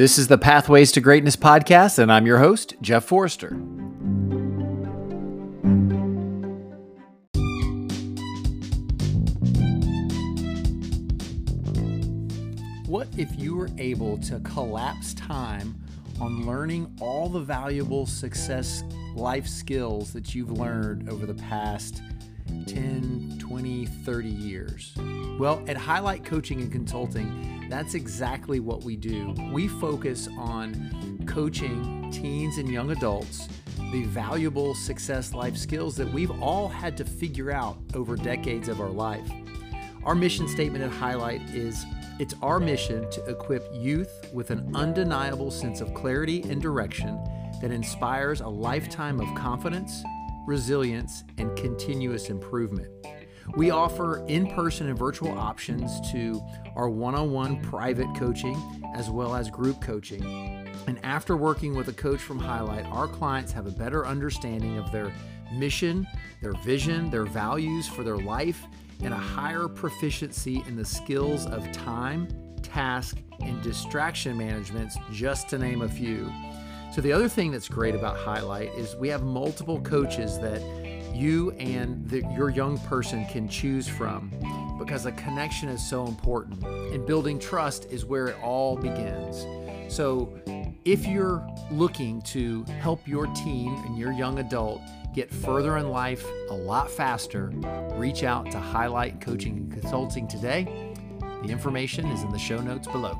This is the Pathways to Greatness podcast, and I'm your host, Jeff Forrester. What if you were able to collapse time on learning all the valuable success life skills that you've learned over the past 10, 20, 30 years? Well, at Hi-Lite Coaching and Consulting, that's exactly what we do. We focus on coaching teens and young adults the valuable success life skills that we've all had to figure out over decades of our life. Our mission statement at Hi-Lite is it's our mission to equip youth with an undeniable sense of clarity and direction that inspires a lifetime of confidence, resilience, and continuous improvement. We offer in person and virtual options to our one on one private coaching as well as group coaching. And after working with a coach from Hi-Lite, our clients have a better understanding of their mission, their vision, their values for their life, and a higher proficiency in the skills of time, task, and distraction management, just to name a few. So, the other thing that's great about Hi-Lite is we have multiple coaches that you and the, your young person can choose from because a connection is so important. And building trust is where it all begins. So, if you're looking to help your teen and your young adult get further in life a lot faster, reach out to Hi-Lite Coaching and Consulting today. The information is in the show notes below.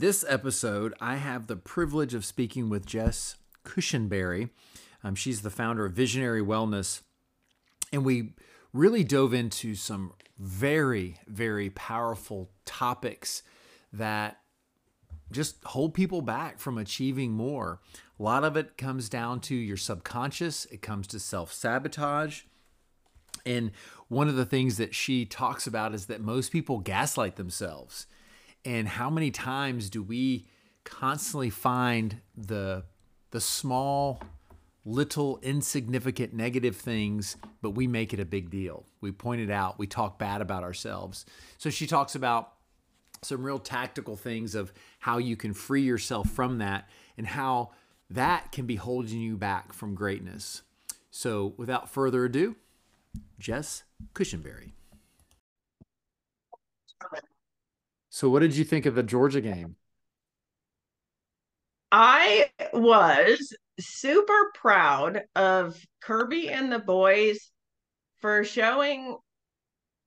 This episode, I have the privilege of speaking with Jess Cushenberry. Um, she's the founder of Visionary Wellness. And we really dove into some very, very powerful topics that just hold people back from achieving more. A lot of it comes down to your subconscious, it comes to self sabotage. And one of the things that she talks about is that most people gaslight themselves. And how many times do we constantly find the the small little insignificant negative things, but we make it a big deal. We point it out, we talk bad about ourselves. So she talks about some real tactical things of how you can free yourself from that and how that can be holding you back from greatness. So, without further ado, Jess Cushenberry. So, what did you think of the Georgia game? I was super proud of Kirby and the boys for showing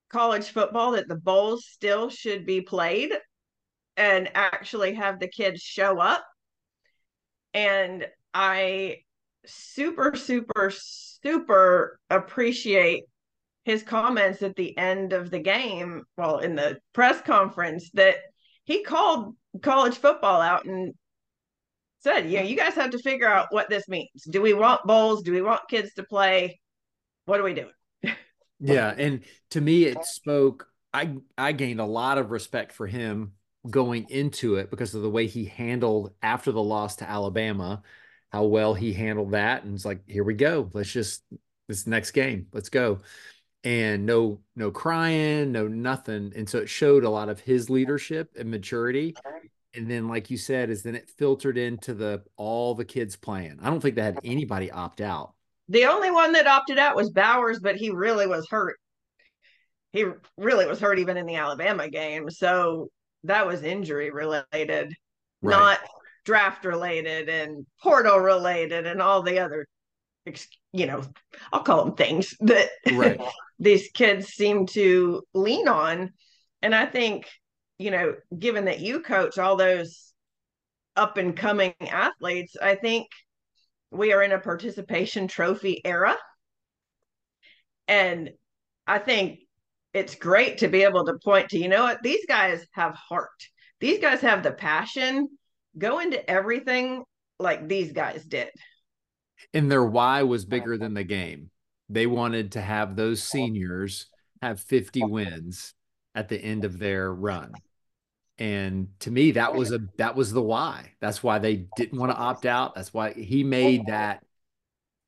college football that the bowls still should be played and actually have the kids show up. And I super, super, super appreciate his comments at the end of the game, well, in the press conference, that he called college football out and said, yeah, you guys have to figure out what this means. Do we want bowls? Do we want kids to play? What are we doing? Yeah, and to me, it spoke. I I gained a lot of respect for him going into it because of the way he handled after the loss to Alabama, how well he handled that, and it's like, here we go. Let's just this next game, let's go, and no no crying, no nothing, and so it showed a lot of his leadership and maturity. And then, like you said, is then it filtered into the all the kids playing. I don't think they had anybody opt out the only one that opted out was Bowers, but he really was hurt. He really was hurt even in the Alabama game. So that was injury related, right. not draft related and portal related and all the other, you know, I'll call them things that right. these kids seem to lean on. And I think, you know, given that you coach all those up and coming athletes, I think we are in a participation trophy era. And I think it's great to be able to point to, you know what, these guys have heart. These guys have the passion. Go into everything like these guys did. And their why was bigger than the game. They wanted to have those seniors have 50 wins at the end of their run. And to me that was a that was the why. That's why they didn't want to opt out. That's why he made that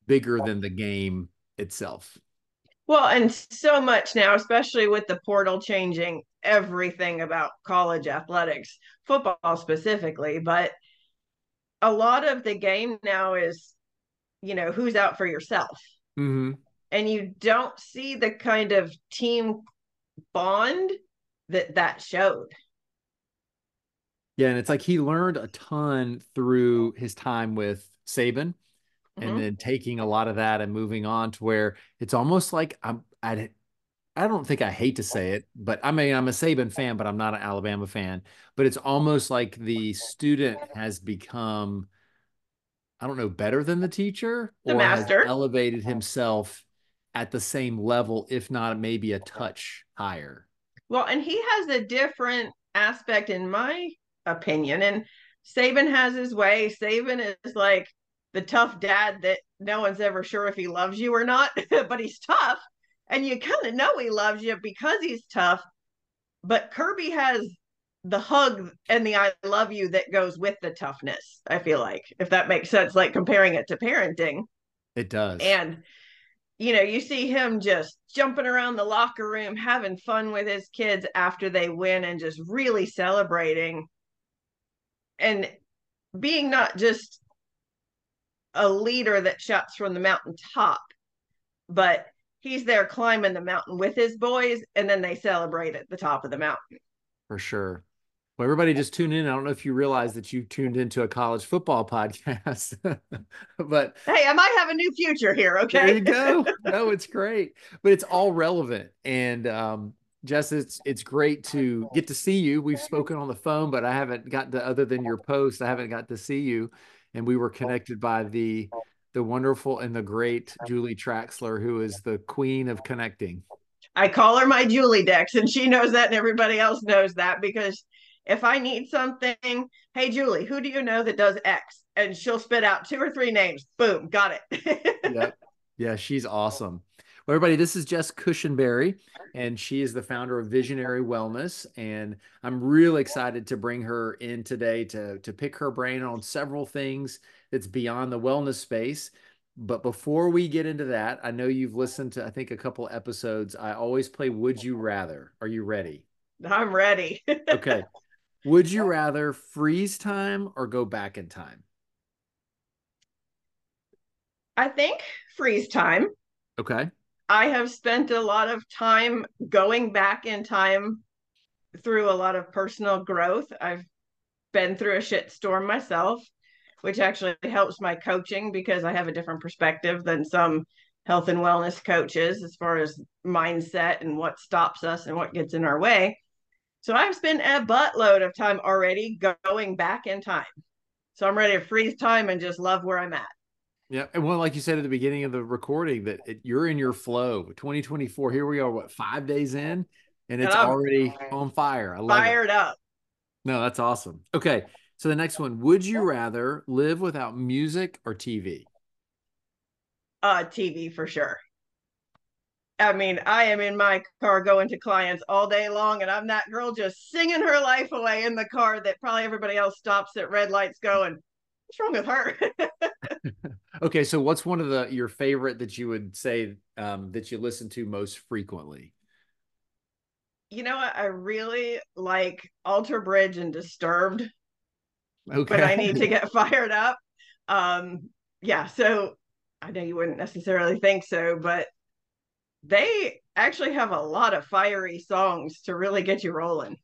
bigger than the game itself. Well, and so much now, especially with the portal changing everything about college athletics, football specifically, but a lot of the game now is, you know, who's out for yourself. Mm-hmm. And you don't see the kind of team bond that that showed. Yeah, and it's like he learned a ton through his time with Saban and Mhm. then taking a lot of that and moving on to where it's almost like I'm I I don't think I hate to say it, but I mean I'm a Saban fan, but I'm not an Alabama fan. But it's almost like the student has become, I don't know, better than the teacher The or has master. elevated himself at the same level, if not maybe a touch higher. Well, and he has a different aspect, in my opinion. And Saban has his way. Saban is like the tough dad that no one's ever sure if he loves you or not, but he's tough. And you kind of know he loves you because he's tough. But Kirby has the hug and the I love you that goes with the toughness, I feel like, if that makes sense, like comparing it to parenting. It does. And you know, you see him just jumping around the locker room, having fun with his kids after they win and just really celebrating and being not just a leader that shouts from the mountaintop, but he's there climbing the mountain with his boys and then they celebrate at the top of the mountain. For sure. Well, everybody just tune in. I don't know if you realize that you tuned into a college football podcast, but Hey, I might have a new future here. Okay. there you go. No, it's great, but it's all relevant. And um, Jess, it's it's great to get to see you. We've spoken on the phone, but I haven't got to other than your post. I haven't got to see you, and we were connected by the the wonderful and the great Julie Traxler, who is the queen of connecting. I call her my Julie Dex, and she knows that, and everybody else knows that because if I need something, hey Julie, who do you know that does X? And she'll spit out two or three names. Boom, got it. yep. Yeah, she's awesome. Well, everybody, this is Jess Cushenberry, and she is the founder of Visionary Wellness. And I'm really excited to bring her in today to, to pick her brain on several things that's beyond the wellness space. But before we get into that, I know you've listened to, I think, a couple episodes. I always play Would You Rather. Are you ready? I'm ready. Okay. Would you rather freeze time or go back in time? I think freeze time. Okay. I have spent a lot of time going back in time through a lot of personal growth. I've been through a shit storm myself, which actually helps my coaching because I have a different perspective than some health and wellness coaches as far as mindset and what stops us and what gets in our way. So I've spent a buttload of time already going back in time. So I'm ready to freeze time and just love where I'm at. Yeah, and well, like you said at the beginning of the recording, that it, you're in your flow. 2024. Here we are. What five days in, and it's I'm already on fire. I love it. Fired up. No, that's awesome. Okay, so the next one: Would you rather live without music or TV? Uh, TV for sure. I mean, I am in my car going to clients all day long, and I'm that girl just singing her life away in the car that probably everybody else stops at red lights going, What's wrong with her? Okay, so what's one of the your favorite that you would say um, that you listen to most frequently? you know? I really like Alter Bridge and Disturbed Okay, when I need to get fired up. Um, yeah, so I know you wouldn't necessarily think so, but they actually have a lot of fiery songs to really get you rolling.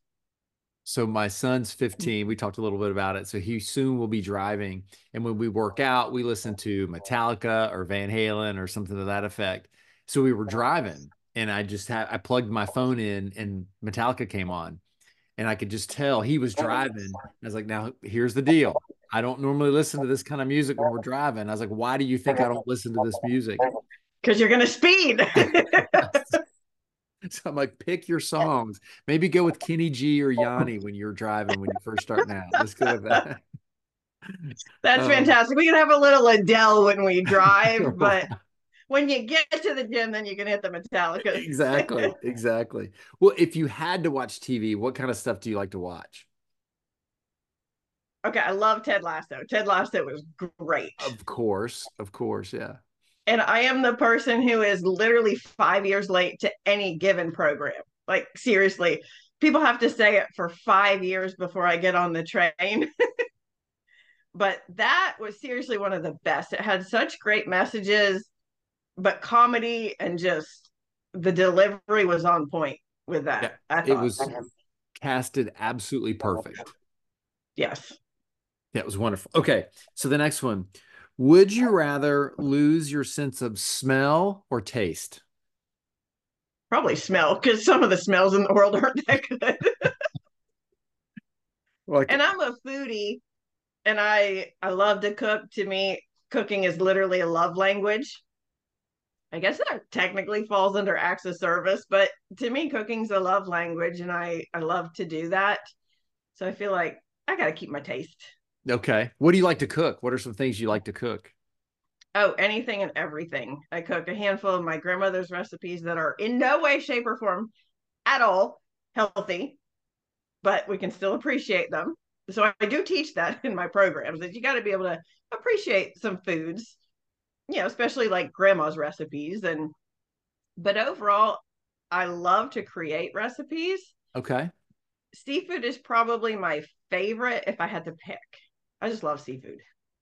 So my son's 15. We talked a little bit about it. So he soon will be driving. And when we work out, we listen to Metallica or Van Halen or something to that effect. So we were driving and I just had I plugged my phone in and Metallica came on. And I could just tell he was driving. I was like, now here's the deal. I don't normally listen to this kind of music when we're driving. I was like, why do you think I don't listen to this music? Because you're gonna speed. So I'm like, pick your songs. Maybe go with Kenny G or Yanni when you're driving when you first start out. Let's go with that. That's Um, fantastic. We can have a little Adele when we drive, but when you get to the gym, then you can hit the Metallica. exactly, exactly. Well, if you had to watch TV, what kind of stuff do you like to watch? Okay, I love Ted Lasso. Ted Lasso was great. Of course, of course, yeah. And I am the person who is literally five years late to any given program. Like, seriously, people have to say it for five years before I get on the train. but that was seriously one of the best. It had such great messages, but comedy and just the delivery was on point with that. Yeah, it was casted absolutely perfect. Yes. That was wonderful. Okay. So the next one. Would you rather lose your sense of smell or taste? Probably smell, because some of the smells in the world aren't that good. like, and I'm a foodie and I I love to cook. To me, cooking is literally a love language. I guess that technically falls under acts of service, but to me, cooking's a love language, and I I love to do that. So I feel like I got to keep my taste. Okay. What do you like to cook? What are some things you like to cook? Oh, anything and everything. I cook a handful of my grandmother's recipes that are in no way, shape, or form at all healthy, but we can still appreciate them. So I do teach that in my programs that you got to be able to appreciate some foods, you know, especially like grandma's recipes. And, but overall, I love to create recipes. Okay. Seafood is probably my favorite if I had to pick. I just love seafood.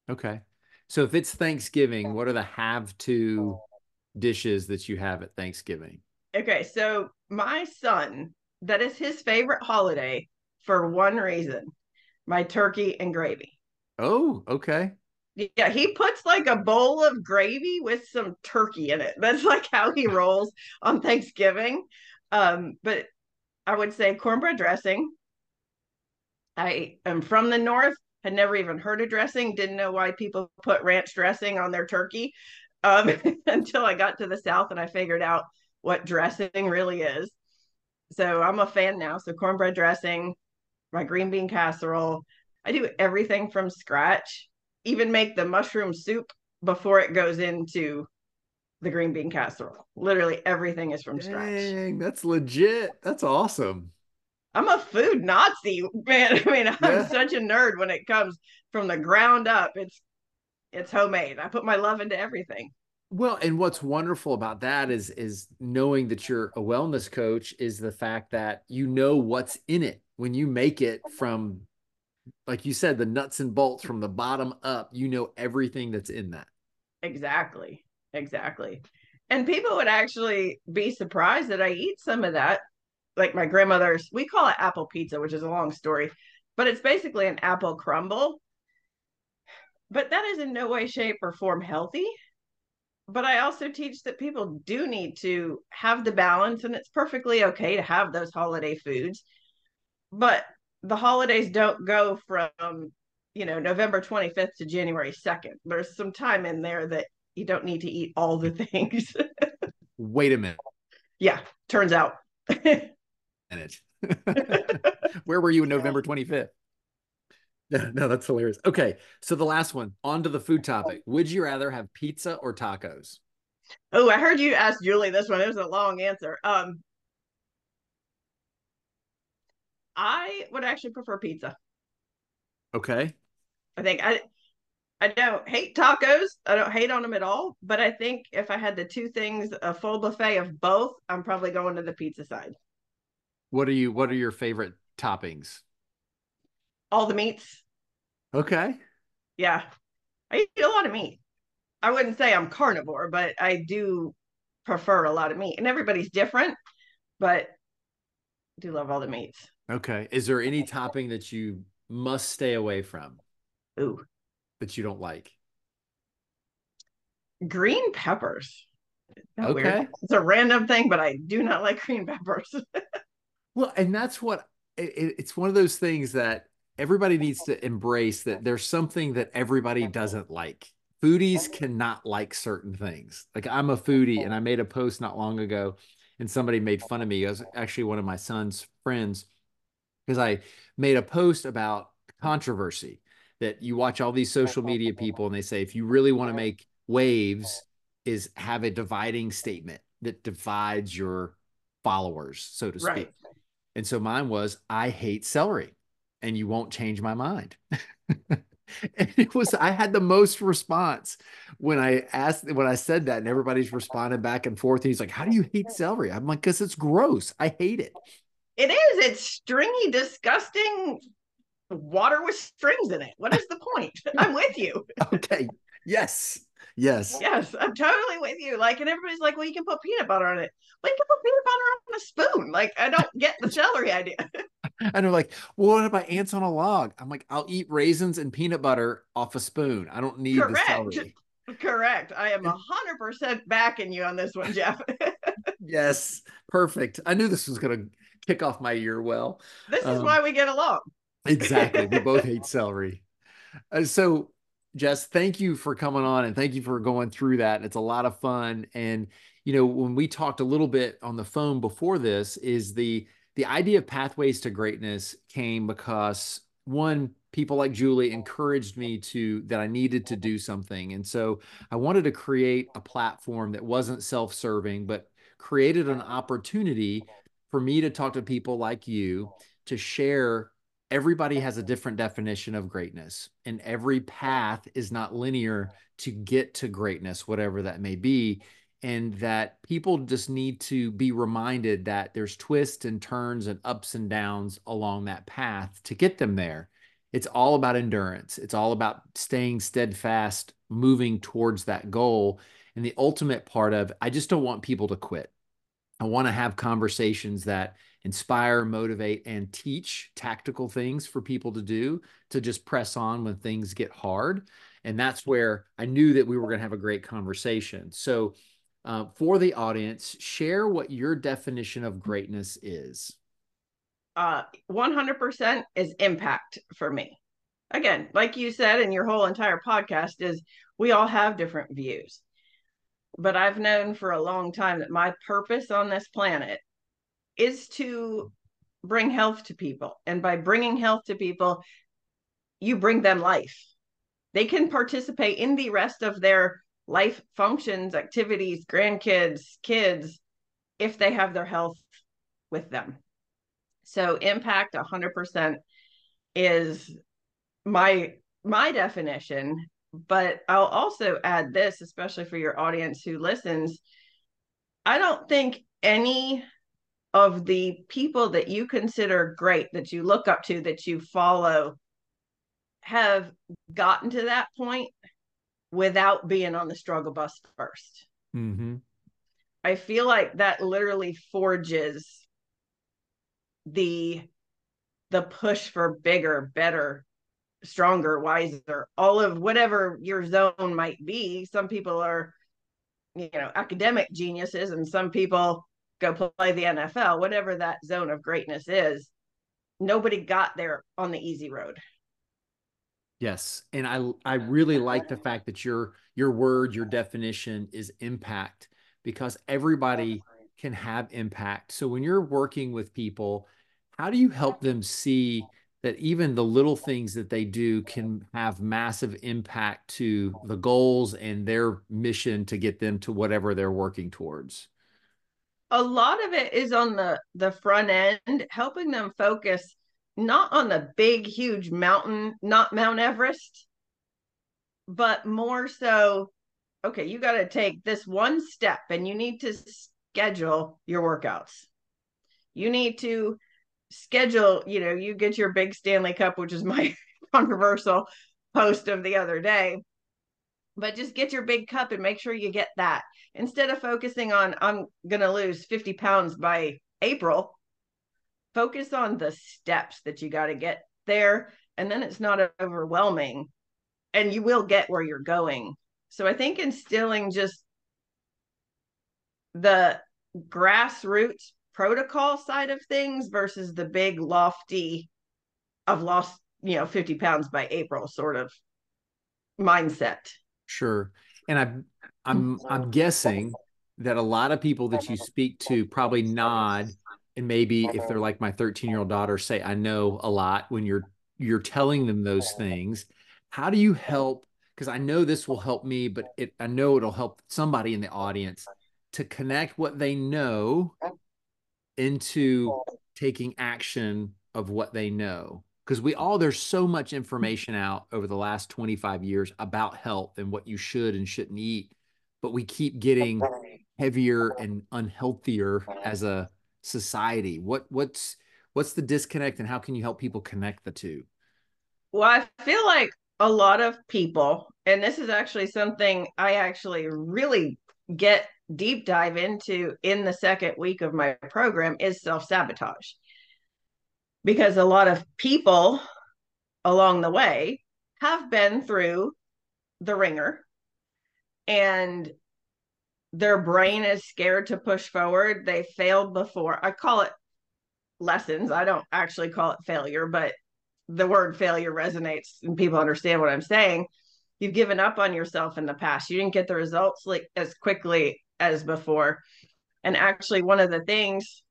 Okay. So if it's Thanksgiving, what are the have to dishes that you have at Thanksgiving? Okay. So my son, that is his favorite holiday for one reason my turkey and gravy. Oh, okay. Yeah, he puts like a bowl of gravy with some turkey in it. That's like how he rolls on Thanksgiving. Um, but I would say cornbread dressing. I am from the north, had never even heard of dressing, didn't know why people put ranch dressing on their turkey um, until I got to the South and I figured out what dressing really is. So I'm a fan now. So cornbread dressing, my green bean casserole. I do everything from scratch, even make the mushroom soup before it goes into the green bean casserole. Literally everything is from Dang, scratch. That's legit. That's awesome. I'm a food Nazi, man. I mean, I'm yeah. such a nerd when it comes from the ground up. It's it's homemade. I put my love into everything. Well, and what's wonderful about that is is knowing that you're a wellness coach is the fact that you know what's in it when you make it from like you said the nuts and bolts from the bottom up, you know everything that's in that. Exactly. Exactly. And people would actually be surprised that I eat some of that like my grandmother's we call it apple pizza which is a long story but it's basically an apple crumble. But that is in no way shape or form healthy. But i also teach that people do need to have the balance and it's perfectly okay to have those holiday foods. But the holidays don't go from you know november 25th to january 2nd there's some time in there that you don't need to eat all the things. Wait a minute. Yeah turns out it. Where were you in November 25th? No, no, that's hilarious. Okay, so the last one, on to the food topic. Would you rather have pizza or tacos? Oh, I heard you ask Julie this one. It was a long answer. Um, I would actually prefer pizza. Okay. I think I I don't hate tacos. I don't hate on them at all. But I think if I had the two things, a full buffet of both, I'm probably going to the pizza side. What are you? What are your favorite toppings? All the meats. Okay. Yeah, I eat a lot of meat. I wouldn't say I'm carnivore, but I do prefer a lot of meat, and everybody's different. But I do love all the meats. Okay. Is there any topping that you must stay away from? Ooh. That you don't like? Green peppers. Okay. Weird. It's a random thing, but I do not like green peppers. Well, and that's what it, it's one of those things that everybody needs to embrace that there's something that everybody doesn't like. Foodies cannot like certain things. Like I'm a foodie and I made a post not long ago and somebody made fun of me. It was actually one of my son's friends because I made a post about controversy that you watch all these social media people and they say if you really want to make waves is have a dividing statement that divides your followers so to speak right. And so mine was, I hate celery and you won't change my mind. And it was I had the most response when I asked when I said that, and everybody's responding back and forth. And he's like, "How do you hate celery?" I'm like, "Cause it's gross. I hate it." It is. It's stringy, disgusting water with strings in it. What is the point? I'm with you. okay. Yes. Yes. Yes, I'm totally with you. Like, and everybody's like, well, you can put peanut butter on it. Well, you can put peanut butter on a spoon. Like, I don't get the celery idea. and they're like, well, what about ants on a log? I'm like, I'll eat raisins and peanut butter off a spoon. I don't need Correct. the celery. Correct. I am hundred percent backing you on this one, Jeff. yes. Perfect. I knew this was gonna kick off my year well. This is um, why we get along. exactly. We both hate celery. Uh, so Jess, thank you for coming on and thank you for going through that. It's a lot of fun. And you know, when we talked a little bit on the phone before this, is the the idea of pathways to greatness came because one, people like Julie encouraged me to that I needed to do something. And so I wanted to create a platform that wasn't self-serving, but created an opportunity for me to talk to people like you to share everybody has a different definition of greatness and every path is not linear to get to greatness whatever that may be and that people just need to be reminded that there's twists and turns and ups and downs along that path to get them there. It's all about endurance. It's all about staying steadfast moving towards that goal. And the ultimate part of i just don't want people to quit. I want to have conversations that inspire, motivate, and teach tactical things for people to do to just press on when things get hard. And that's where I knew that we were going to have a great conversation. So, uh, for the audience, share what your definition of greatness is. Uh, 100% is impact for me. Again, like you said, and your whole entire podcast is we all have different views. But I've known for a long time that my purpose on this planet is to bring health to people. And by bringing health to people, you bring them life. They can participate in the rest of their life functions, activities, grandkids, kids, if they have their health with them. So impact 100% is my my definition, but I'll also add this especially for your audience who listens. I don't think any of the people that you consider great, that you look up to, that you follow, have gotten to that point without being on the struggle bus 1st mm-hmm. I feel like that literally forges the the push for bigger, better, stronger, wiser, all of whatever your zone might be. Some people are, you know, academic geniuses, and some people go play the NFL, whatever that zone of greatness is. Nobody got there on the easy road. Yes, and I I really like the fact that your your word, your definition is impact because everybody can have impact. So when you're working with people, how do you help them see that even the little things that they do can have massive impact to the goals and their mission to get them to whatever they're working towards? A lot of it is on the the front end helping them focus not on the big huge mountain not mount everest but more so okay you got to take this one step and you need to schedule your workouts. You need to schedule you know you get your big stanley cup which is my controversial post of the other day but just get your big cup and make sure you get that. Instead of focusing on i'm going to lose 50 pounds by april focus on the steps that you got to get there and then it's not overwhelming and you will get where you're going. So i think instilling just the grassroots protocol side of things versus the big lofty i've lost you know 50 pounds by april sort of mindset Sure. And I I'm I'm guessing that a lot of people that you speak to probably nod and maybe if they're like my 13-year-old daughter say I know a lot when you're you're telling them those things. How do you help because I know this will help me but it I know it'll help somebody in the audience to connect what they know into taking action of what they know because we all there's so much information out over the last 25 years about health and what you should and shouldn't eat but we keep getting heavier and unhealthier as a society. What what's what's the disconnect and how can you help people connect the two? Well i feel like a lot of people and this is actually something i actually really get deep dive into in the second week of my program is self-sabotage because a lot of people along the way have been through the ringer and their brain is scared to push forward. They failed before. I call it lessons. I don't actually call it failure, but the word failure resonates and people understand what I'm saying. You've given up on yourself in the past. You didn't get the results like as quickly as before. And actually, one of the things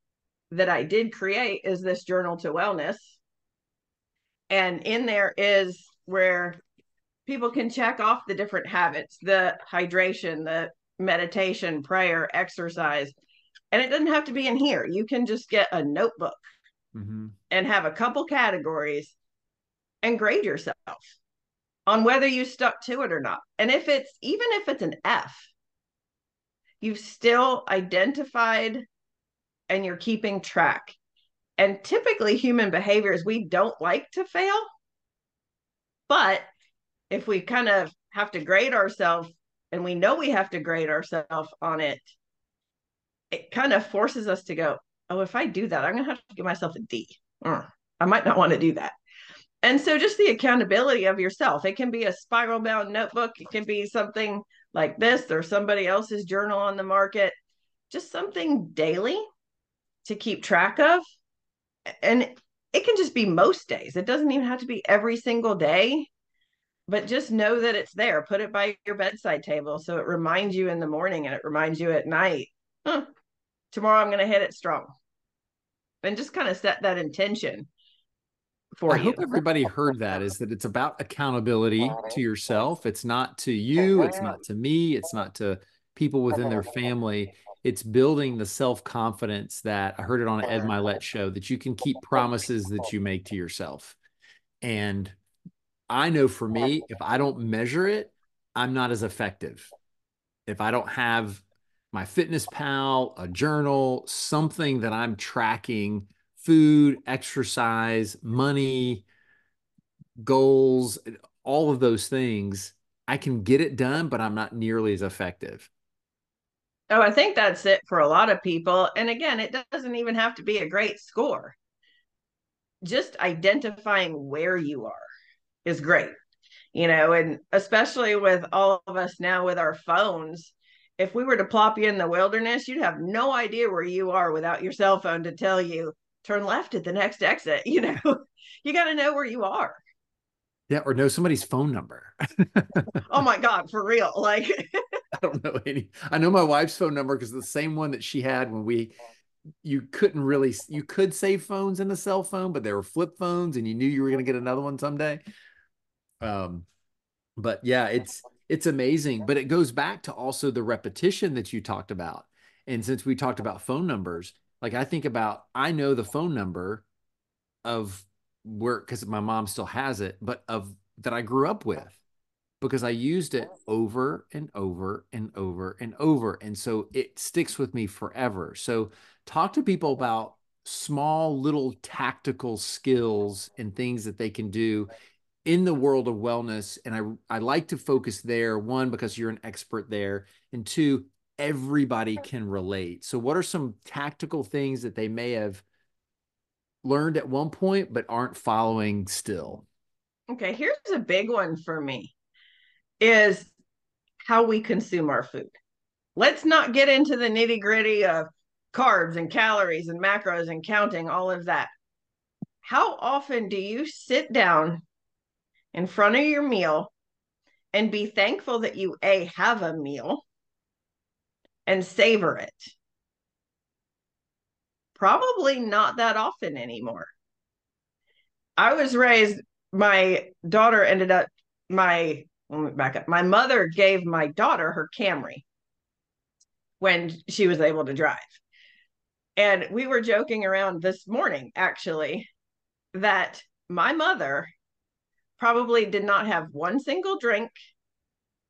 that I did create is this journal to wellness. And in there is where people can check off the different habits, the hydration, the meditation, prayer, exercise. And it doesn't have to be in here. You can just get a notebook mm-hmm. and have a couple categories and grade yourself on whether you stuck to it or not. And if it's even if it's an F, you've still identified and you're keeping track. And typically, human behaviors, we don't like to fail. But if we kind of have to grade ourselves and we know we have to grade ourselves on it, it kind of forces us to go, oh, if I do that, I'm going to have to give myself a D. Mm, I might not want to do that. And so just the accountability of yourself. It can be a spiral bound notebook, it can be something like this or somebody else's journal on the market, just something daily to keep track of. And it can just be most days. It doesn't even have to be every single day, but just know that it's there. Put it by your bedside table so it reminds you in the morning and it reminds you at night. Huh, tomorrow I'm going to hit it strong. And just kind of set that intention for I you. hope everybody heard that is that it's about accountability to yourself. It's not to you, it's not to me, it's not to people within their family it's building the self confidence that I heard it on an Ed Mylett show that you can keep promises that you make to yourself. And I know for me, if I don't measure it, I'm not as effective. If I don't have my fitness pal, a journal, something that I'm tracking food, exercise, money, goals, all of those things, I can get it done, but I'm not nearly as effective. Oh, I think that's it for a lot of people. And again, it doesn't even have to be a great score. Just identifying where you are is great, you know, and especially with all of us now with our phones. If we were to plop you in the wilderness, you'd have no idea where you are without your cell phone to tell you turn left at the next exit. You know, you got to know where you are. Yeah, or know somebody's phone number. oh my God, for real. Like I don't know any. I know my wife's phone number because the same one that she had when we you couldn't really you could save phones in a cell phone, but they were flip phones and you knew you were going to get another one someday. Um but yeah, it's it's amazing, but it goes back to also the repetition that you talked about. And since we talked about phone numbers, like I think about I know the phone number of where cuz my mom still has it, but of that I grew up with because I used it over and over and over and over. And so it sticks with me forever. So talk to people about small little tactical skills and things that they can do in the world of wellness. And I, I like to focus there, one, because you're an expert there, and two, everybody can relate. So, what are some tactical things that they may have learned at one point but aren't following still? Okay, here's a big one for me is how we consume our food. Let's not get into the nitty gritty of carbs and calories and macros and counting all of that. How often do you sit down in front of your meal and be thankful that you a have a meal and savor it? Probably not that often anymore. I was raised, my daughter ended up, my let me back up. My mother gave my daughter her Camry when she was able to drive. And we were joking around this morning, actually, that my mother probably did not have one single drink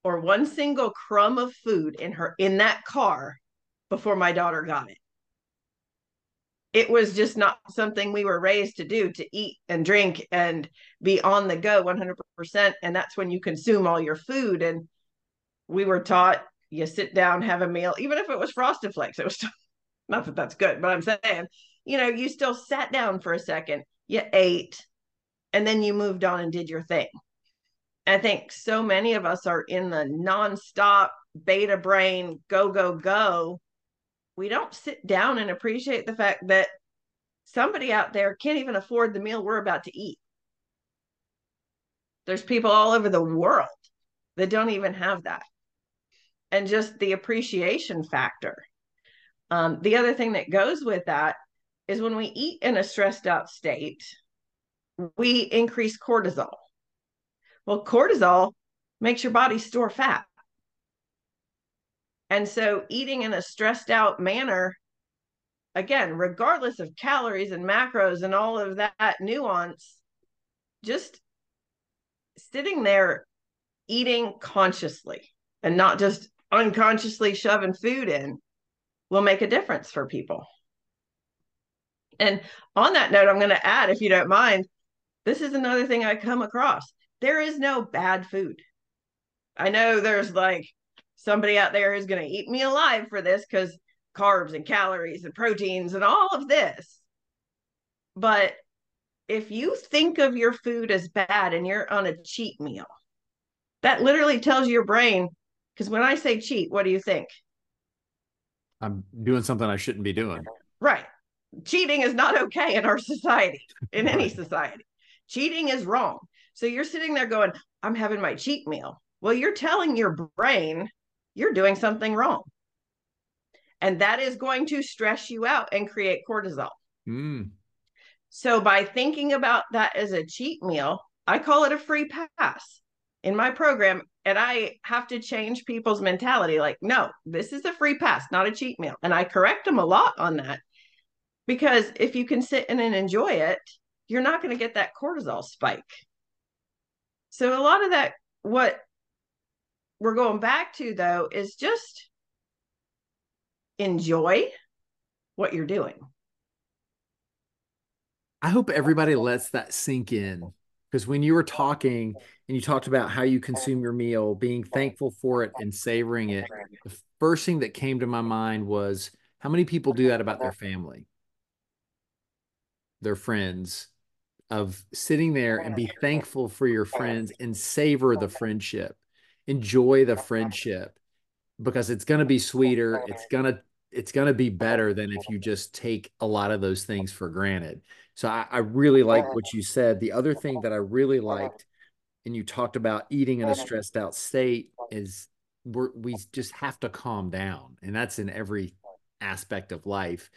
or one single crumb of food in her in that car before my daughter got it it was just not something we were raised to do to eat and drink and be on the go 100% and that's when you consume all your food. And we were taught you sit down have a meal even if it was frosted flakes it was not that that's good but i'm saying you know you still sat down for a second you ate and then you moved on and did your thing. I think so many of us are in the nonstop beta brain go go go we don't sit down and appreciate the fact that somebody out there can't even afford the meal we're about to eat. There's people all over the world that don't even have that. And just the appreciation factor. Um, the other thing that goes with that is when we eat in a stressed out state, we increase cortisol. Well, cortisol makes your body store fat. And so eating in a stressed out manner, again, regardless of calories and macros and all of that nuance, just sitting there eating consciously and not just unconsciously shoving food in will make a difference for people. And on that note, I'm going to add, if you don't mind, this is another thing I come across. There is no bad food. I know there's like somebody out there is going to eat me alive for this because carbs and calories and proteins and all of this. But if you think of your food as bad and you're on a cheat meal, that literally tells your brain, because when I say cheat, what do you think? I'm doing something I shouldn't be doing. Right. Cheating is not okay in our society, in right. any society. Cheating is wrong. So you're sitting there going, I'm having my cheat meal. Well, you're telling your brain you're doing something wrong. And that is going to stress you out and create cortisol. Mm. So, by thinking about that as a cheat meal, I call it a free pass in my program. And I have to change people's mentality like, no, this is a free pass, not a cheat meal. And I correct them a lot on that because if you can sit in and enjoy it, you're not going to get that cortisol spike. So, a lot of that, what we're going back to though is just enjoy what you're doing. I hope everybody lets that sink in because when you were talking and you talked about how you consume your meal, being thankful for it and savoring it, the first thing that came to my mind was how many people do that about their family, their friends, of sitting there and be thankful for your friends and savor the friendship enjoy the friendship because it's going to be sweeter it's going to it's going to be better than if you just take a lot of those things for granted. So I, I really like what you said. The other thing that i really liked and you talked about eating in a stressed out state is we're, we just have to calm down and that's in every aspect of life.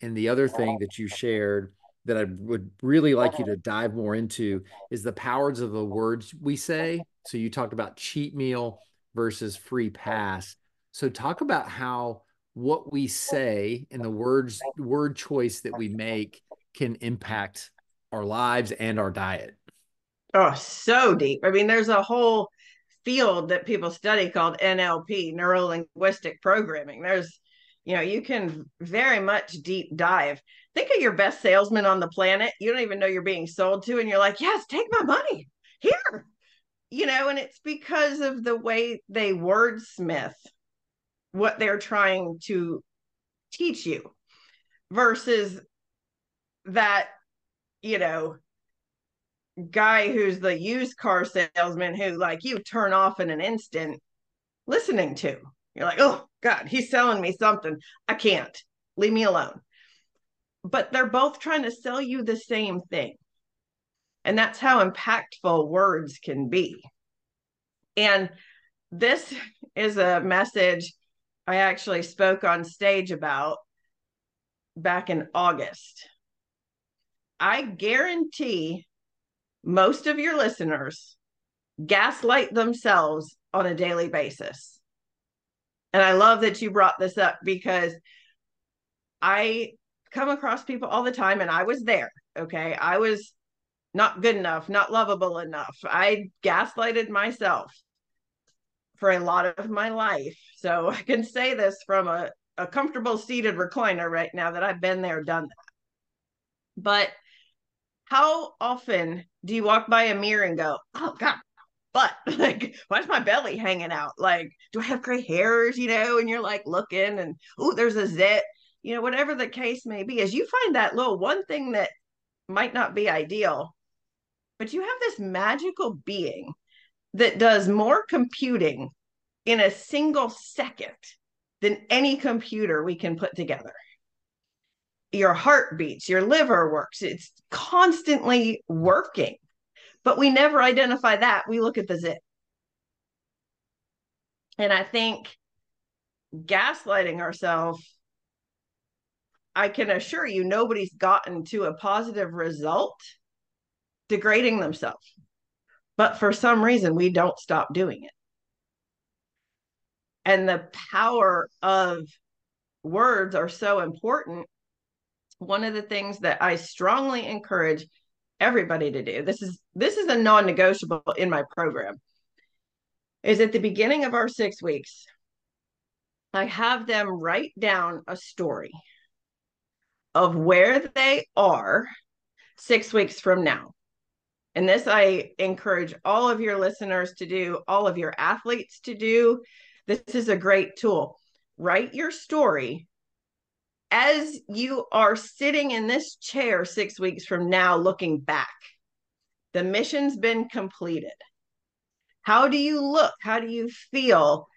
And the other thing that you shared that I would really like you to dive more into is the powers of the words we say. So you talked about cheat meal versus free pass. So talk about how what we say and the words word choice that we make can impact our lives and our diet. Oh, so deep. I mean, there's a whole field that people study called NLP, neuro linguistic programming. There's, you know, you can very much deep dive think of your best salesman on the planet. You don't even know you're being sold to, and you're like, yes, take my money here. You know, and it's because of the way they wordsmith what they're trying to teach you versus that, you know, guy who's the used car salesman who like you turn off in an instant listening to. You're like, oh God, he's selling me something. I can't. Leave me alone but they're both trying to sell you the same thing. And that's how impactful words can be. And this is a message I actually spoke on stage about back in August. I guarantee most of your listeners gaslight themselves on a daily basis. And I love that you brought this up because I come across people all the time and I was there. Okay. I was not good enough, not lovable enough. I gaslighted myself for a lot of my life. So I can say this from a, a comfortable seated recliner right now that I've been there, done that. But how often do you walk by a mirror and go, oh God, but like, why's my belly hanging out? Like, do I have gray hairs? You know, and you're like looking and oh, there's a zit, you know, whatever the case may be, as you find that little one thing that might not be ideal, but you have this magical being that does more computing in a single second than any computer we can put together. Your heart beats, your liver works, it's constantly working. But we never identify that. We look at the zit. And I think gaslighting ourselves, I can assure you, nobody's gotten to a positive result degrading themselves. But for some reason, we don't stop doing it. And the power of words are so important. One of the things that I strongly encourage everybody to do this is this is a non-negotiable in my program is at the beginning of our 6 weeks I have them write down a story of where they are 6 weeks from now and this I encourage all of your listeners to do, all of your athletes to do. This is a great tool. Write your story as you are sitting in this chair six weeks from now, looking back. The mission's been completed. How do you look? How do you feel?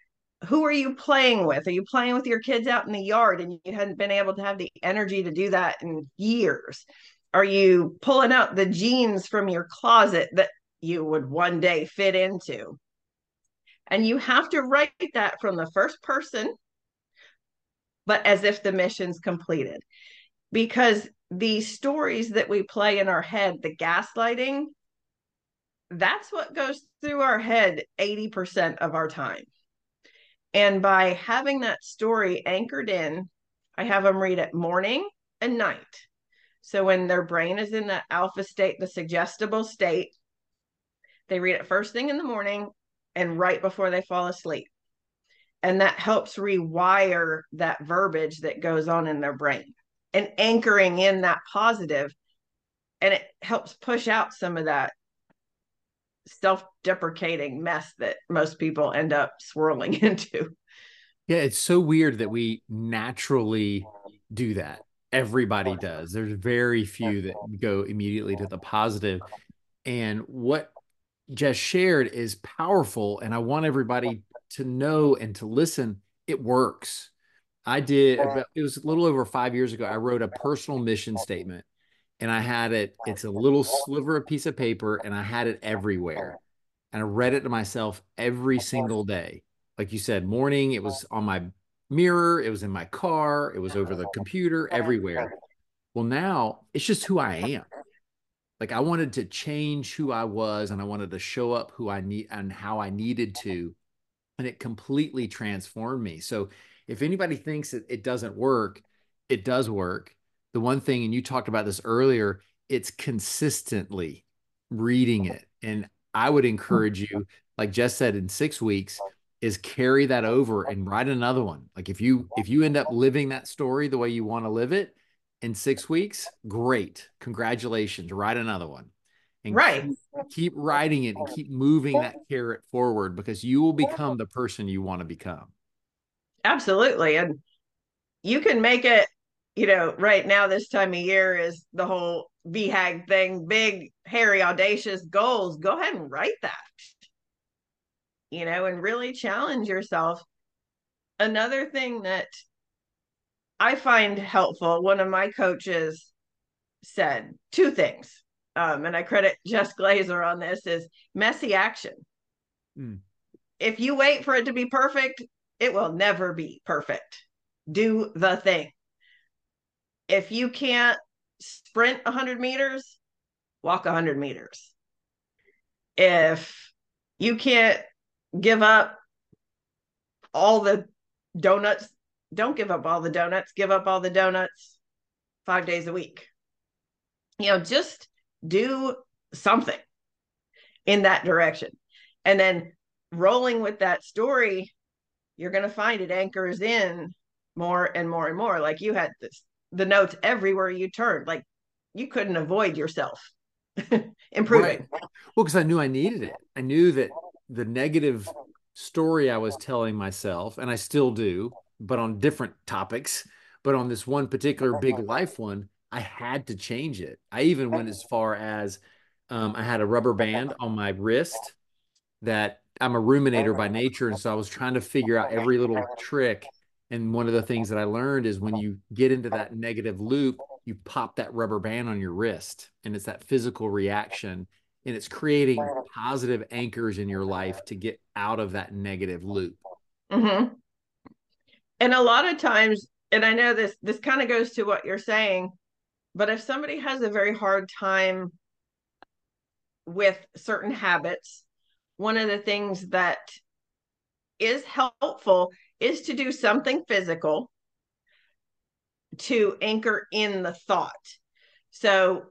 Who are you playing with? Are you playing with your kids out in the yard and you hadn't been able to have the energy to do that in years? Are you pulling out the jeans from your closet that you would one day fit into? And you have to write that from the first person, but as if the mission's completed. Because these stories that we play in our head, the gaslighting, that's what goes through our head 80% of our time. And by having that story anchored in, I have them read it morning and night. So when their brain is in the alpha state, the suggestible state, they read it first thing in the morning and right before they fall asleep. And that helps rewire that verbiage that goes on in their brain and anchoring in that positive, And it helps push out some of that self deprecating mess that most people end up swirling into. Yeah, it's so weird that we naturally do that everybody does. There's very few that go immediately to the positive. And what Jess shared is powerful. And I want everybody to know and to listen. It works. I did, it was a little over five years ago. I wrote a personal mission statement and I had it, it's a little sliver of piece of paper and I had it everywhere. And I read it to myself every single day. Like you said, morning, it was on my mirror, it was in my car, it was over the oh. computer, everywhere. Well, now it's just who I am. Like I wanted to change who I was and I wanted to show up who I need and how I needed to. And it completely transformed me. So if anybody thinks that it doesn't work, it does work. The one thing, and you talked about this earlier, it's consistently reading it. And I would encourage you, like Jess said, in six weeks, is carry that over and write another one. Like if you if you end up living that story the way you want to live it in 6 weeks, great. Congratulations, write another one. And right. Keep, keep writing it and keep moving that carrot forward because you will become the person you want to become. Absolutely. And you can make it, you know, right now this time of year is the whole BHAG thing, big, hairy, audacious goals. Go ahead and write that you know, and really challenge yourself. Another thing that I find helpful, one of my coaches said two things, um, and I credit Jess Glazer on this is messy action. Mm. If you wait for it to be perfect, it will never be perfect. Do the thing. If you can't sprint 100 meters, walk 100 meters. If you can't give up all the donuts. Don't give up all the donuts. Give up all the donuts five days a week. You know, just do something in that direction. And then rolling with that story, you're going to find it anchors in more and more and more. Like you had this, the notes everywhere you turned, like you couldn't avoid yourself improving. Right. Well, because I knew I needed it. I knew that the negative story I was telling myself, and I still do, but on different topics, but on this one particular big uh-huh. life one, I had to change it. I even went as uh-huh. far as um, I had a rubber uh-huh. band on my wrist that I'm a ruminator by nature. And so I was trying to figure out every little trick. And one of the things that I learned is when you get into that negative loop, you pop that rubber band on your wrist and it's that physical reaction and it's creating positive anchors in your life to get out of that negative loop. Mm-hmm. And a lot of times, and I know this this kind of goes to what you're saying, but if somebody has a very hard time with certain habits, one of the things that is helpful is to do something physical to anchor in the thought. So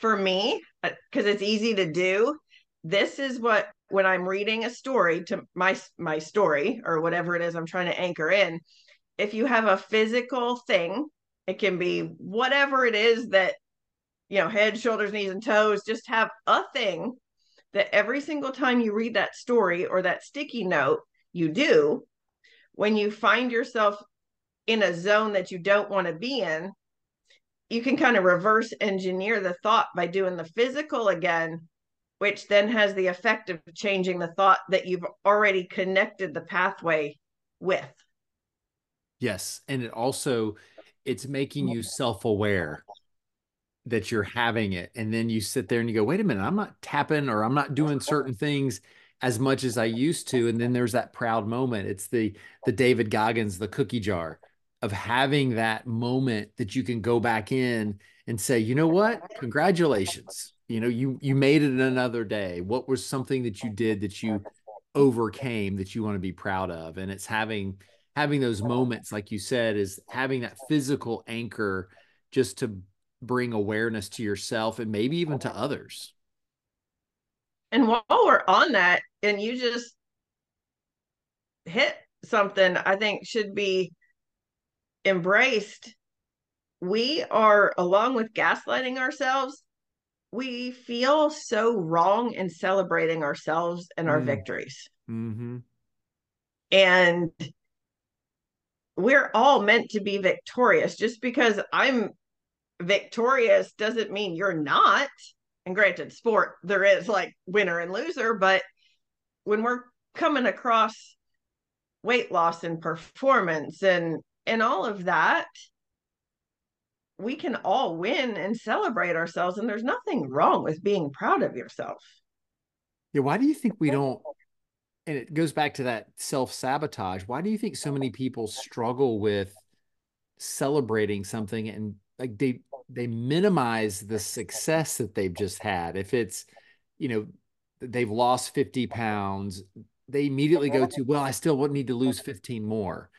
for me, because uh, it's easy to do, this is what when I'm reading a story to my my story or whatever it is I'm trying to anchor in, if you have a physical thing, it can be whatever it is that you know, head, shoulders, knees, and toes, just have a thing that every single time you read that story or that sticky note, you do. When you find yourself in a zone that you don't want to be in, you can kind of reverse engineer the thought by doing the physical again, which then has the effect of changing the thought that you've already connected the pathway with. Yes, and it also it's making you mm-hmm. self-aware that you're having it and then you sit there and you go wait a minute i'm not tapping or i'm not doing certain things as much as i used to and then there's that proud moment. It's the the david goggins the cookie jar of having that moment that you can go back in and say you know what? Congratulations. You know you you made it another day. What was something that you did that you overcame that you want to be proud of? And it's having having those moments like you said is having that physical anchor just to bring awareness to yourself and maybe even to others. And while we're on that, and you just hit something I think should be embraced. We are, along with gaslighting ourselves, we feel so wrong in celebrating ourselves and our mm. victories. Mm-hmm. And we're all meant to be victorious. Just because I'm victorious doesn't mean you're not. And granted, sport, there is like winner and loser, but when we're coming across weight loss and performance and and all of that, we can all win and celebrate ourselves. And there's nothing wrong with being proud of yourself. Yeah. Why do you think we don't? And it goes back to that self sabotage. Why do you think so many people struggle with celebrating something and like they they minimize the success that they've just had. If it's, you know, they've lost 50 pounds, they immediately go to, well, I still would need to lose 15 more.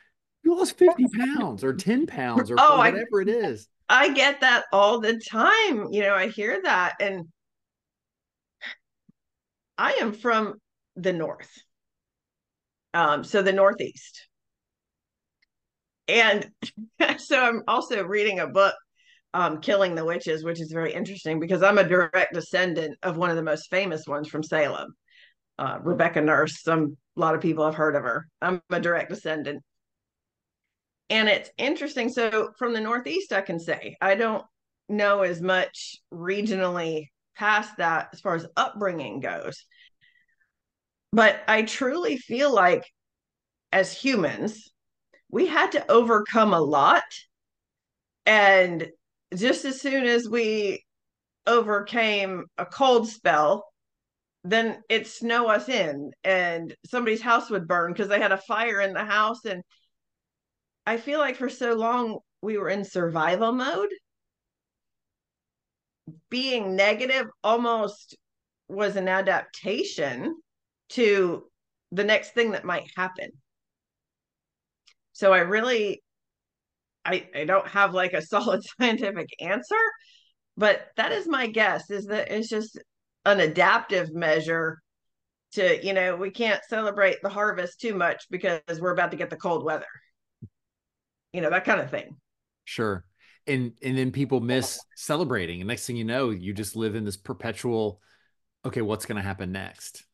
You lost 50 pounds or 10 pounds or oh, whatever I, it is. I get that all the time. You know, I hear that. And I am from the North. Um, so the Northeast. And so I'm also reading a book um, Killing the Witches, which is very interesting because I'm a direct descendant of one of the most famous ones from Salem, uh, Rebecca Nurse. Some a lot of people have heard of her. I'm a direct descendant, and it's interesting. So from the Northeast, I can say I don't know as much regionally past that as far as upbringing goes, but I truly feel like as humans, we had to overcome a lot and just as soon as we overcame a cold spell, then it snow us in and somebody's house would burn because they had a fire in the house. And I feel like for so long we were in survival mode. Being negative almost was an adaptation to the next thing that might happen. So I really I, I don't have like a solid scientific answer, but that is my guess is that it's just an adaptive measure to, you know, we can't celebrate the harvest too much because we're about to get the cold weather. You know, that kind of thing. Sure. And and then people miss celebrating. And next thing you know, you just live in this perpetual, okay, what's gonna happen next?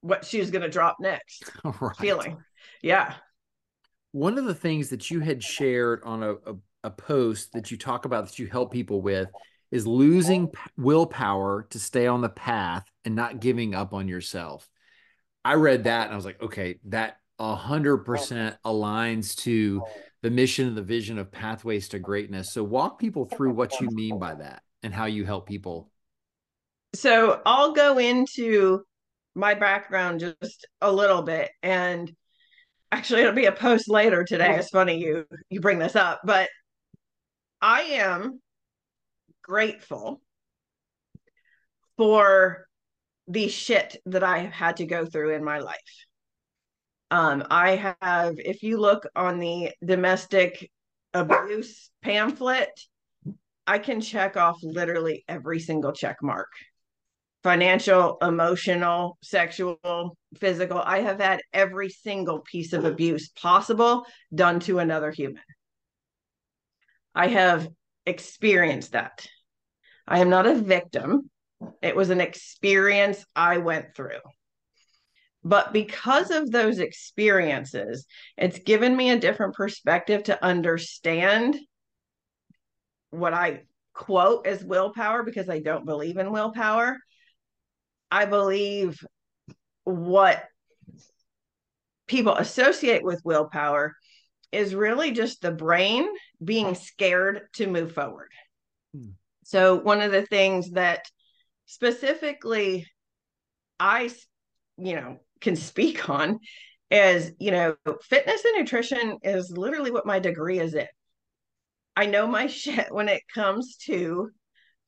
What she's gonna drop next. right. Feeling. Yeah. One of the things that you had shared on a, a, a post that you talk about that you help people with is losing willpower to stay on the path and not giving up on yourself. I read that and I was like, okay, that a hundred percent aligns to the mission and the vision of pathways to greatness. So walk people through what you mean by that and how you help people. So I'll go into my background just a little bit and actually it'll be a post later today. It's funny you you bring this up, but I am grateful for the shit that I have had to go through in my life. Um, I have, if you look on the domestic abuse pamphlet, I can check off literally every single check mark financial, emotional, sexual, physical. I have had every single piece of abuse possible done to another human. I have experienced that. I am not a victim. It was an experience I went through. But because of those experiences, it's given me a different perspective to understand what I quote as willpower because I don't believe in willpower. I believe what people associate with willpower is really just the brain being scared to move forward. Hmm. So, one of the things that specifically I, you know, can speak on is, you know, fitness and nutrition is literally what my degree is in. I know my shit when it comes to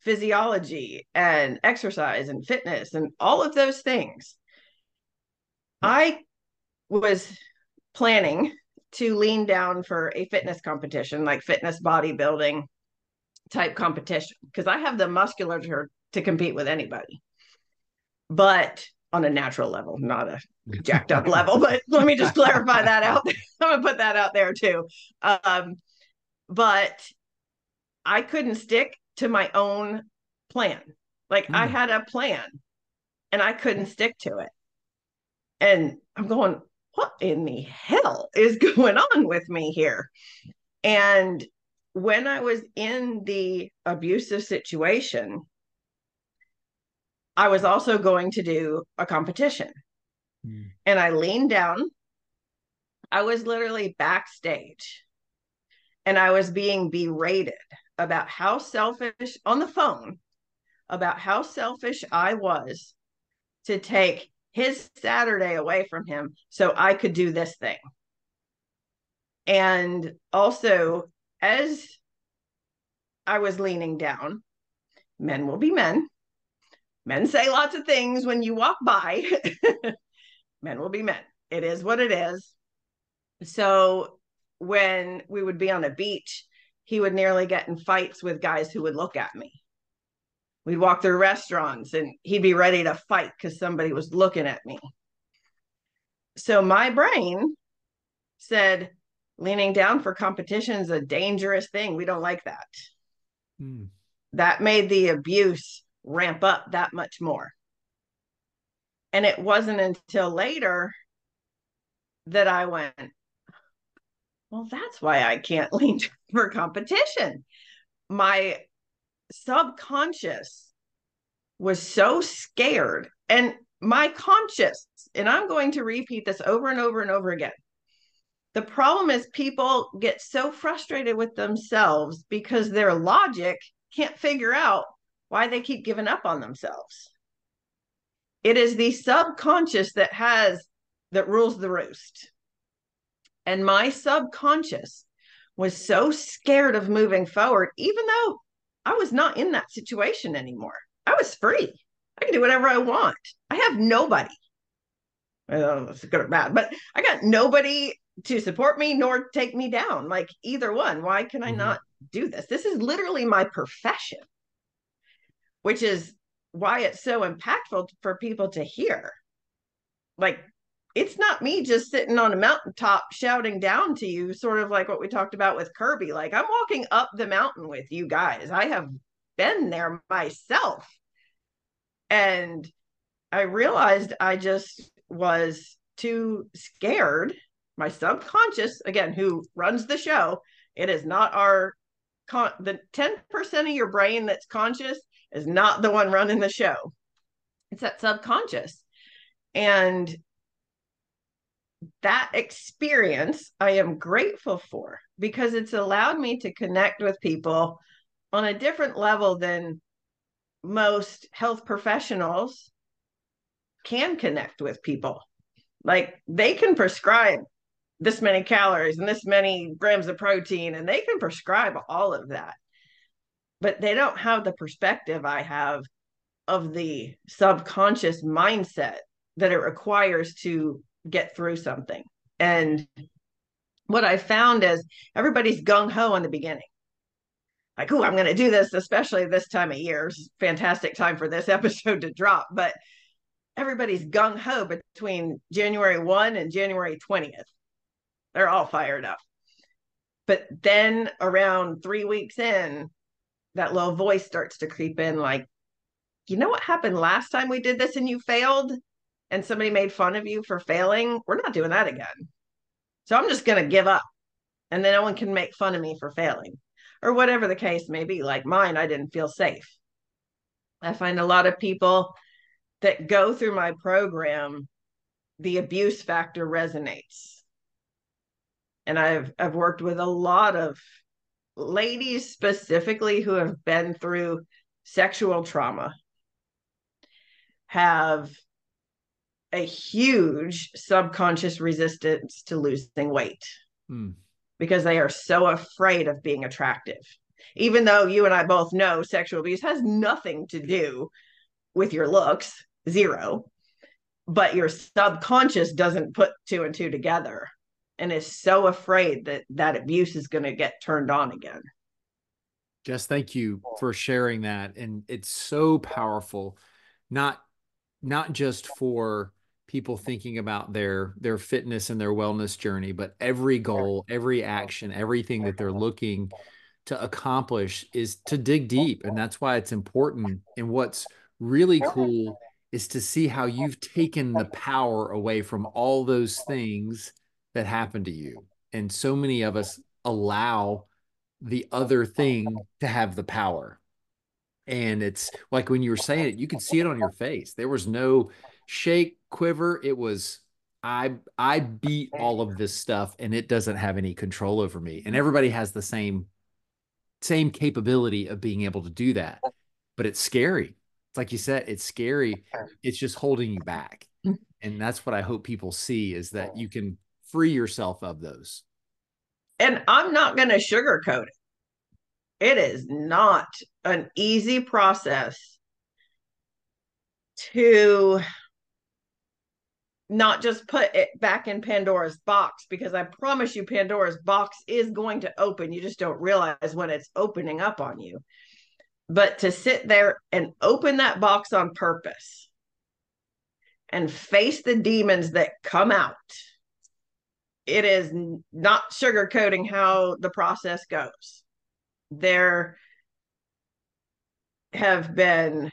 physiology and exercise and fitness and all of those things. I was planning to lean down for a fitness competition, like fitness bodybuilding type competition because I have the musculature to compete with anybody. But on a natural level, not a jacked up level. But let me just clarify that out. I'm gonna put that out there too. Um, but I couldn't stick to my own plan. Like mm. I hmm. had a plan and I couldn't stick to it. And I'm going, what in the hell is going on with me here? And when I was in the abusive situation, I was also going to do a competition. Mm. And I leaned down. I was literally backstage and I was being berated about how selfish on the phone about how selfish I was to take his Saturday away from him so I could do this thing. And also as I was leaning down, men will be men. Men say lots of things when you walk by. men will be men. It is what it is. So when we would be on a beach, he would nearly get in fights with guys who would look at me. We'd walk through restaurants and he'd be ready to fight because somebody was looking at me. So my brain said, leaning down for competition is a dangerous thing. We don't like that. Mm. That made the abuse ramp up that much more. And it wasn't until later that I went, well, that's why I can't lean for competition. My subconscious was so scared, and my conscious, and I'm going to repeat this over and over and over again the problem is people get so frustrated with themselves because their logic can't figure out why they keep giving up on themselves. It is the subconscious that has that rules the roost. And my subconscious was so scared of moving forward, even though I was not in that situation anymore. I was free. I can do whatever I want. I have nobody. Well, it's good or bad, but I got nobody to support me nor take me down like either one why can i mm-hmm. not do this this is literally my profession which is why it's so impactful for people to hear. Like, it's not me just sitting on a mountaintop shouting down to you, sort of like what we talked about with Kirby. Like, I'm walking up the mountain with you guys. I have been there myself. And I realized I just was too scared. My subconscious, again, who runs the show, it is not our con- the 10% of your brain that's conscious is not the one running the show. It's that subconscious. And that experience I am grateful for because it's allowed me to connect with people on a different level than most health professionals can connect with people. Like they can prescribe this many calories and this many grams of protein, and they can prescribe all of that. But they don't have the perspective I have of the subconscious mindset that it requires to get through something. And what I found is everybody's gung ho in the beginning. Like, oh, I'm going to do this, especially this time of year. It's fantastic time for this episode to drop. But everybody's gung ho between January 1 and January 20th. They're all fired up. But then around three weeks in, that little voice starts to creep in like, you know what happened last time we did this and you failed? And somebody made fun of you for failing? We're not doing that again. So I'm just going to give up. And then no one can make fun of me for failing or whatever the case may be. Like mine, I didn't feel safe. I find a lot of people that go through my program, the abuse factor resonates. And I've I've worked with a lot of ladies specifically who have been through sexual trauma have a huge subconscious resistance to losing weight mm. because they are so afraid of being attractive. Even though you and I both know sexual abuse has nothing to do with your looks, zero, but your subconscious doesn't put two and two together and is so afraid that that abuse is going to get turned on again. Jess, thank you for sharing that. And it's so powerful, not not just for people thinking about their their fitness and their wellness journey, but every goal, every action, everything that they're looking to accomplish is to dig deep. And that's why it's important. And what's really cool is to see how you've taken the power away from all those things that happened to you. And so many of us allow the other thing to have the power. And it's like when you were saying it, you could see it on your face. There was no shake, quiver. It was I I beat all of this stuff and it doesn't have any control over me. And everybody has the same same capability of being able to do that. But it's scary It's like you said, it's scary. It's just holding you back. And that's what I hope people see is that you can free yourself of those. And I'm not going to sugarcoat it. It is not an easy process to not just put it back in Pandora's box because I promise you Pandora's box is going to open. You just don't realize when it's opening up on you but to sit there and open that box on purpose and face the demons that come out it is not sugarcoating how the process goes there have been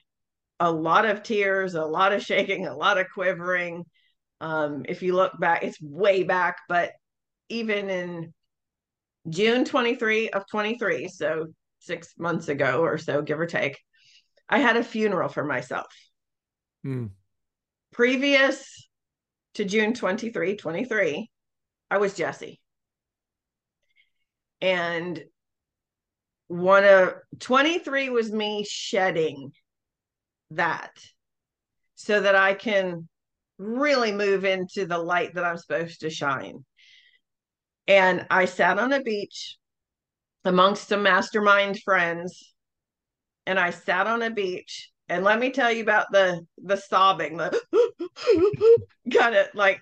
a lot of tears a lot of shaking a lot of quivering um, if you look back it's way back but even in june 23 of 23 so six months ago or so, give or take, I had a funeral for myself. Mm. Previous to June 23, 23, I was Jesse. And one of 23 was me shedding that so that I can really move into the light that I'm supposed to shine. And I sat on a beach amongst some mastermind friends and I sat on a beach and let me tell you about the the sobbing the kind of like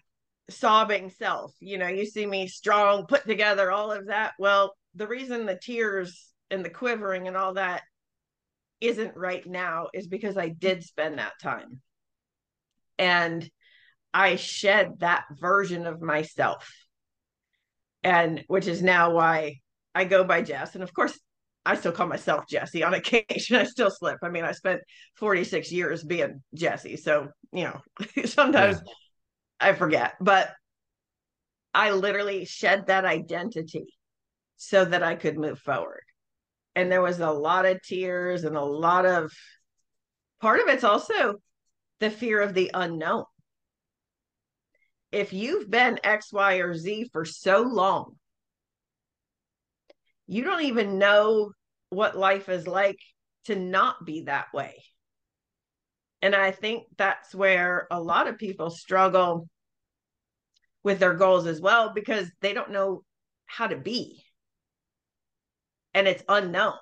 sobbing self you know you see me strong put together all of that well the reason the tears and the quivering and all that isn't right now is because I did spend that time. And I shed that version of myself. And which is now why I go by Jess. And of course, I still call myself Jesse on occasion. I still slip. I mean, I spent 46 years being Jesse. So, you know, sometimes yeah. I forget, but I literally shed that identity so that I could move forward. And there was a lot of tears and a lot of part of it's also the fear of the unknown. If you've been X, Y, or Z for so long, you don't even know what life is like to not be that way. And I think that's where a lot of people struggle with their goals as well because they don't know how to be. And it's unknown.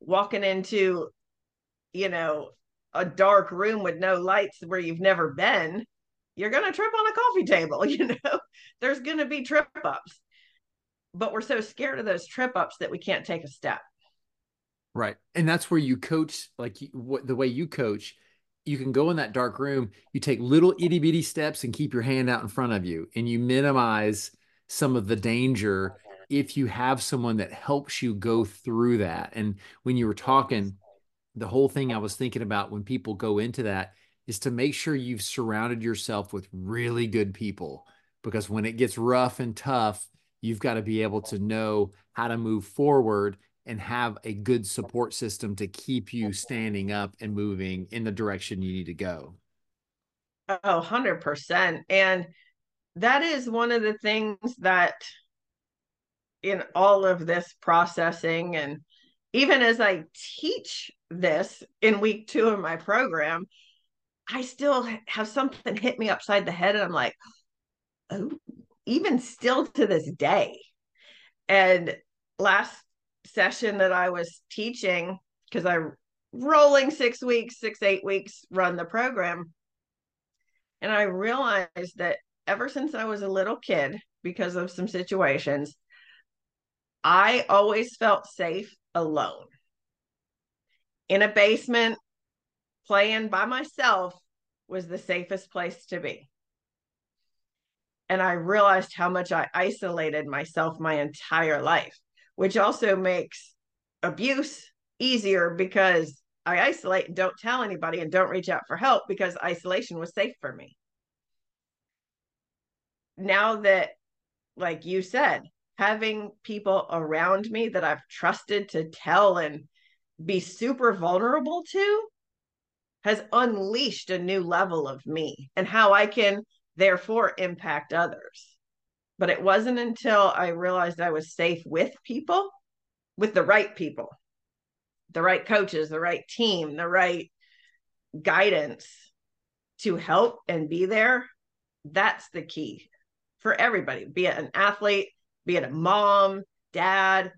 Walking into, you know, a dark room with no lights where you've never been, you're going to trip on a coffee table, you know. There's going to be trip ups but we're so scared of those trip ups that we can't take a step. Right. And that's where you coach, like what the way you coach, you can go in that dark room, you take little itty bitty steps and keep your hand out in front of you, and you minimize some of the danger if you have someone that helps you go through that. And when you were talking, the whole thing I was thinking about when people go into that is to make sure you've surrounded yourself with really good people because when it gets rough and tough, you've got to be able to know how to move forward and have a good support system to keep you standing up and moving in the direction you need to go. Oh, 100%. And that is one of the things that in all of this processing and even as I teach this in week two of my program, I still have something hit me upside the head and I'm like, oh, even still to this day. And last session that I was teaching, because I rolling six weeks, six, eight weeks run the program. And I realized that ever since I was a little kid, because of some situations, I always felt safe alone. In a basement, playing by myself was the safest place to be. And I realized how much I isolated myself my entire life, which also makes abuse easier because I isolate and don't tell anybody and don't reach out for help because isolation was safe for me. Now that, like you said, having people around me that I've trusted to tell and be super vulnerable to has unleashed a new level of me and how I can therefore impact others. But it wasn't until I realized I was safe with people, with the right people, the right coaches, the right team, the right guidance to help and be there. That's the key for everybody, be it an athlete, be it a mom, dad.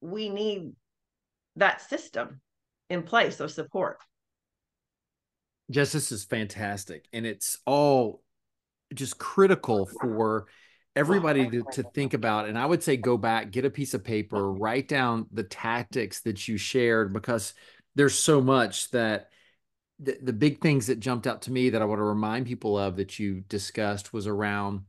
We need that system in place of support. This is fantastic. And it's all just critical for everybody to, to think about and i would say go back get a piece of paper write down the tactics that you shared because there's so much that the, the big things that jumped out to me that i want to remind people of that you discussed was around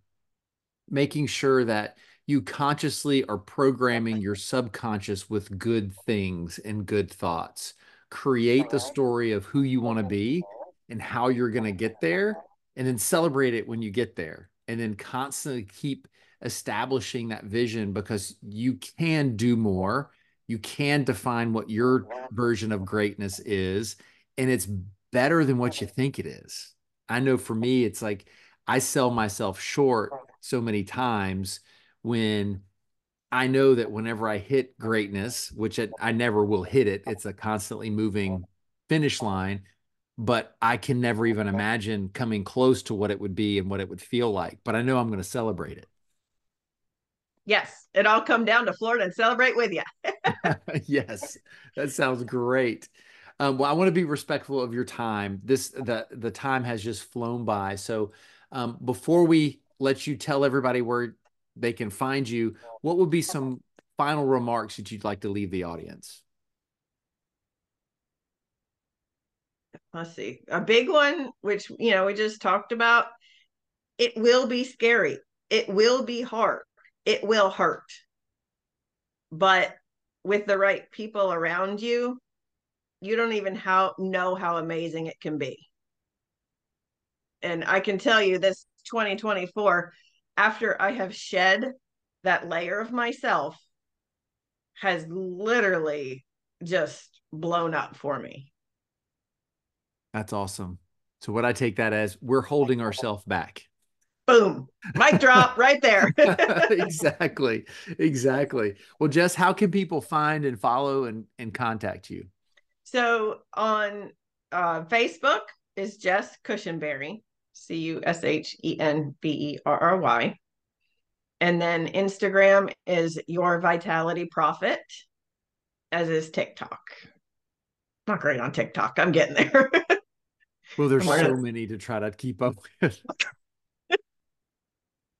making sure that you consciously are programming your subconscious with good things and good thoughts. Create the story of who you want to be and how you're going to get there and then celebrate it when you get there and then constantly keep establishing that vision because you can do more. You can define what your version of greatness is and it's better than what you think it is. I know for me it's like i sell myself short so many times when i know that whenever i hit greatness which I never will hit it it's a constantly moving finish line but I can never even imagine coming close to what it would be and what it would feel like. But I know I'm going to celebrate it. Yes, it all come down to Florida and celebrate with you. yes, that sounds great. Um, well, I want to be respectful of your time. This the the time has just flown by. So um, before we let you tell everybody where they can find you, what would be some final remarks that you'd like to leave the audience? Let's see, a big one, which, you know, we just talked about. It will be scary. It will be hard. It will hurt. But with the right people around you, you don't even how know how amazing it can be. And I can tell you this 2024, after I have shed that layer of myself, has literally just blown up for me. That's awesome. So what I take that as we're holding ourselves back. Boom. Mic drop right there. exactly. Exactly. Well, Jess, how can people find and follow and, and contact you? So on uh, Facebook is Jess Cushenberry, C U S H E N B E R R Y. And then Instagram is Your Vitality Profit, as is TikTok. Not great on TikTok. I'm getting there. well, there's so many to try to keep up with.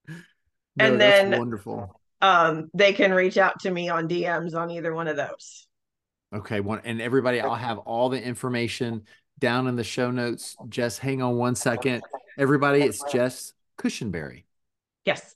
no, and then wonderful. Um, they can reach out to me on DMs on either one of those. Okay, one and everybody, I'll have all the information down in the show notes. Jess, hang on one second. Everybody, it's Jess Cushenberry. Yes.